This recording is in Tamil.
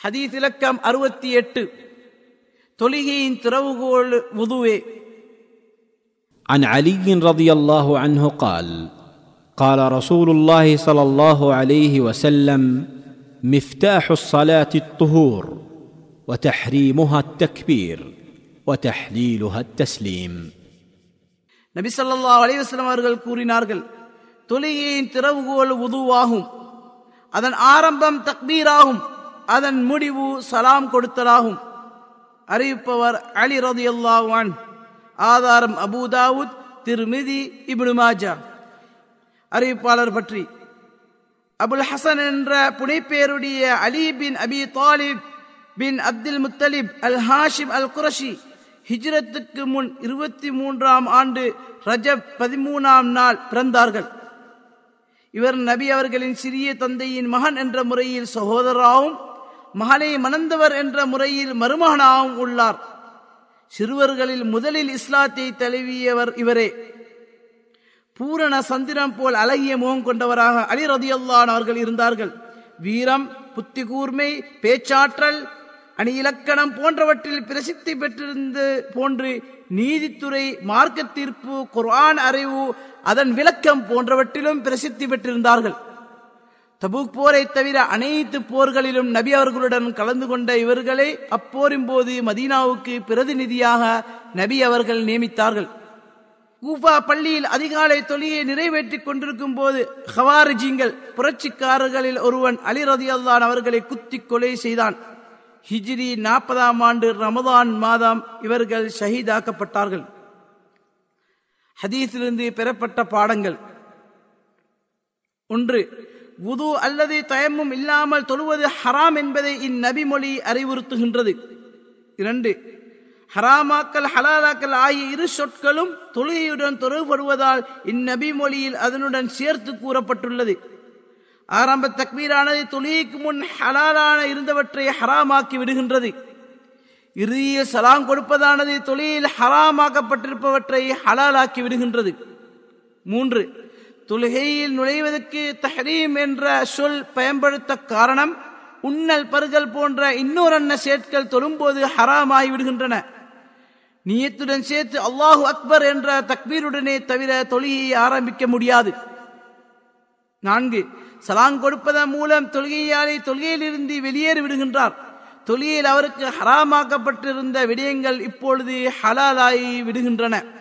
ஹதீஸ் இலக்கம் அறுபத்தி எட்டு தொழுகையின் திறவுகோல் உதுவே عن علي رضي الله عنه قال قال رسول الله صلى الله عليه وسلم مفتاح الصلاه الطهور وتحريمها التكبير وتحليلها التسليم நபி ஸல்லல்லாஹு அலைஹி வஸல்லம் அவர்கள் கூறினார்கள் தொழுகையின் திறவுகோல் உதுவாகும் அதன் ஆரம்பம் தக்பீராகும் அதன் முடிவு சலாம் கொடுத்தலாகும் அறிவிப்பவர் அலி ரதியுல்லாவான் ஆதாரம் அபூதாவுத் திருமிதி இப்னு மாஜா. அறிவிப்பாளர் பற்றி அபுல் ஹசன் என்ற புனைப்பேருடைய அலி பின் அபி தாலிப் பின் அப்துல் முத்தலிப் அல் ஹாஷிம் அல் குரஷி ஹிஜ்ரத்துக்கு முன் இருபத்தி மூன்றாம் ஆண்டு ரஜப் பதிமூணாம் நாள் பிறந்தார்கள். இவர் நபி அவர்களின் சிறிய தந்தையின் மகன் என்ற முறையில் சகோதராகவும் மகளை மணந்தவர் என்ற முறையில் மருமகனாகவும் உள்ளார். சிறுவர்களில் முதலில் இஸ்லாத்தை தழுவியவர் இவரே. பூரண சந்திரம் போல் அழகிய முகம் கொண்டவராக அலி ரதியல்லான் அவர்கள் இருந்தார்கள். வீரம் புத்தி கூர்மை பேச்சாற்றல் அணி இலக்கணம் போன்றவற்றில் பிரசித்தி பெற்றிருந்து போன்று நீதித்துறை மார்க்க தீர்ப்பு குர்ஆன் அறிவு அதன் விளக்கம் போன்றவற்றிலும் பிரசித்தி பெற்றிருந்தார்கள். தபூக் போரை தவிர அனைத்து போர்களிலும் நபி அவர்களுடன் கலந்து கொண்ட இவர்களை அப்போரின் போது மதீனாவுக்கு பிரதிநிதியாக நபி அவர்கள் நியமித்தார்கள். கூஃபா பள்ளியில் அதிகாலை தொழிலை நிறைவேற்றிக் கொண்டிருக்கும் போது ஹவாரிஜிங்கள் புரட்சிக்காரர்களில் ஒருவன் அலி ரதியல்லான் அவர்களை குத்தி கொலை செய்தான். ஹிஜ்ரி நாற்பதாம் ஆண்டு ரமதான் மாதம் இவர்கள் ஷஹீதாக்கப்பட்டார்கள். ஹதீஸிலிருந்து பெறப்பட்ட பாடங்கள். ஒன்று உது அல்லது தயமும் இல்லாமல் தொழுவது ஹராம் என்பதை இந்நபி மொழி அறிவுறுத்துகின்றது. இரண்டு ஹராமாக்கல் ஹலாலாக்கல் ஆகிய இரு சொற்களும் தொழுகையுடன் தொடர்படுவதால் இந்நபி மொழியில் அதனுடன் சேர்த்து கூறப்பட்டுள்ளது. ஆரம்ப தக்மீரானது தொழுகைக்கு முன் ஹலாலான இருந்தவற்றை ஹராமாக்கி விடுகின்றது. இறுதியில் சலாம் கொடுப்பதானது தொழிலில் ஹராமாக்கப்பட்டிருப்பவற்றை ஹலாலாக்கி விடுகின்றது. மூன்று தொழுகையில் நுழைவதற்கு தஹரீம் என்ற சொல் பயன்படுத்த காரணம் உண்ணல் பருகல் போன்ற இன்னொரு சேட்கள் தொழும்போது ஹராமாகி விடுகின்றன. நீயத்துடன் சேர்த்து அல்லாஹு அக்பர் என்ற தக்பீருடனே தவிர தொழுகையை ஆரம்பிக்க முடியாது. நான்கு சலாங் கொடுப்பதன் மூலம் தொழுகையாளி தொழுகையிலிருந்து வெளியேறி விடுகின்றார். தொழுகையில் அவருக்கு ஹராமாக்கப்பட்டிருந்த விடயங்கள் இப்பொழுது ஹலாலாகி விடுகின்றன.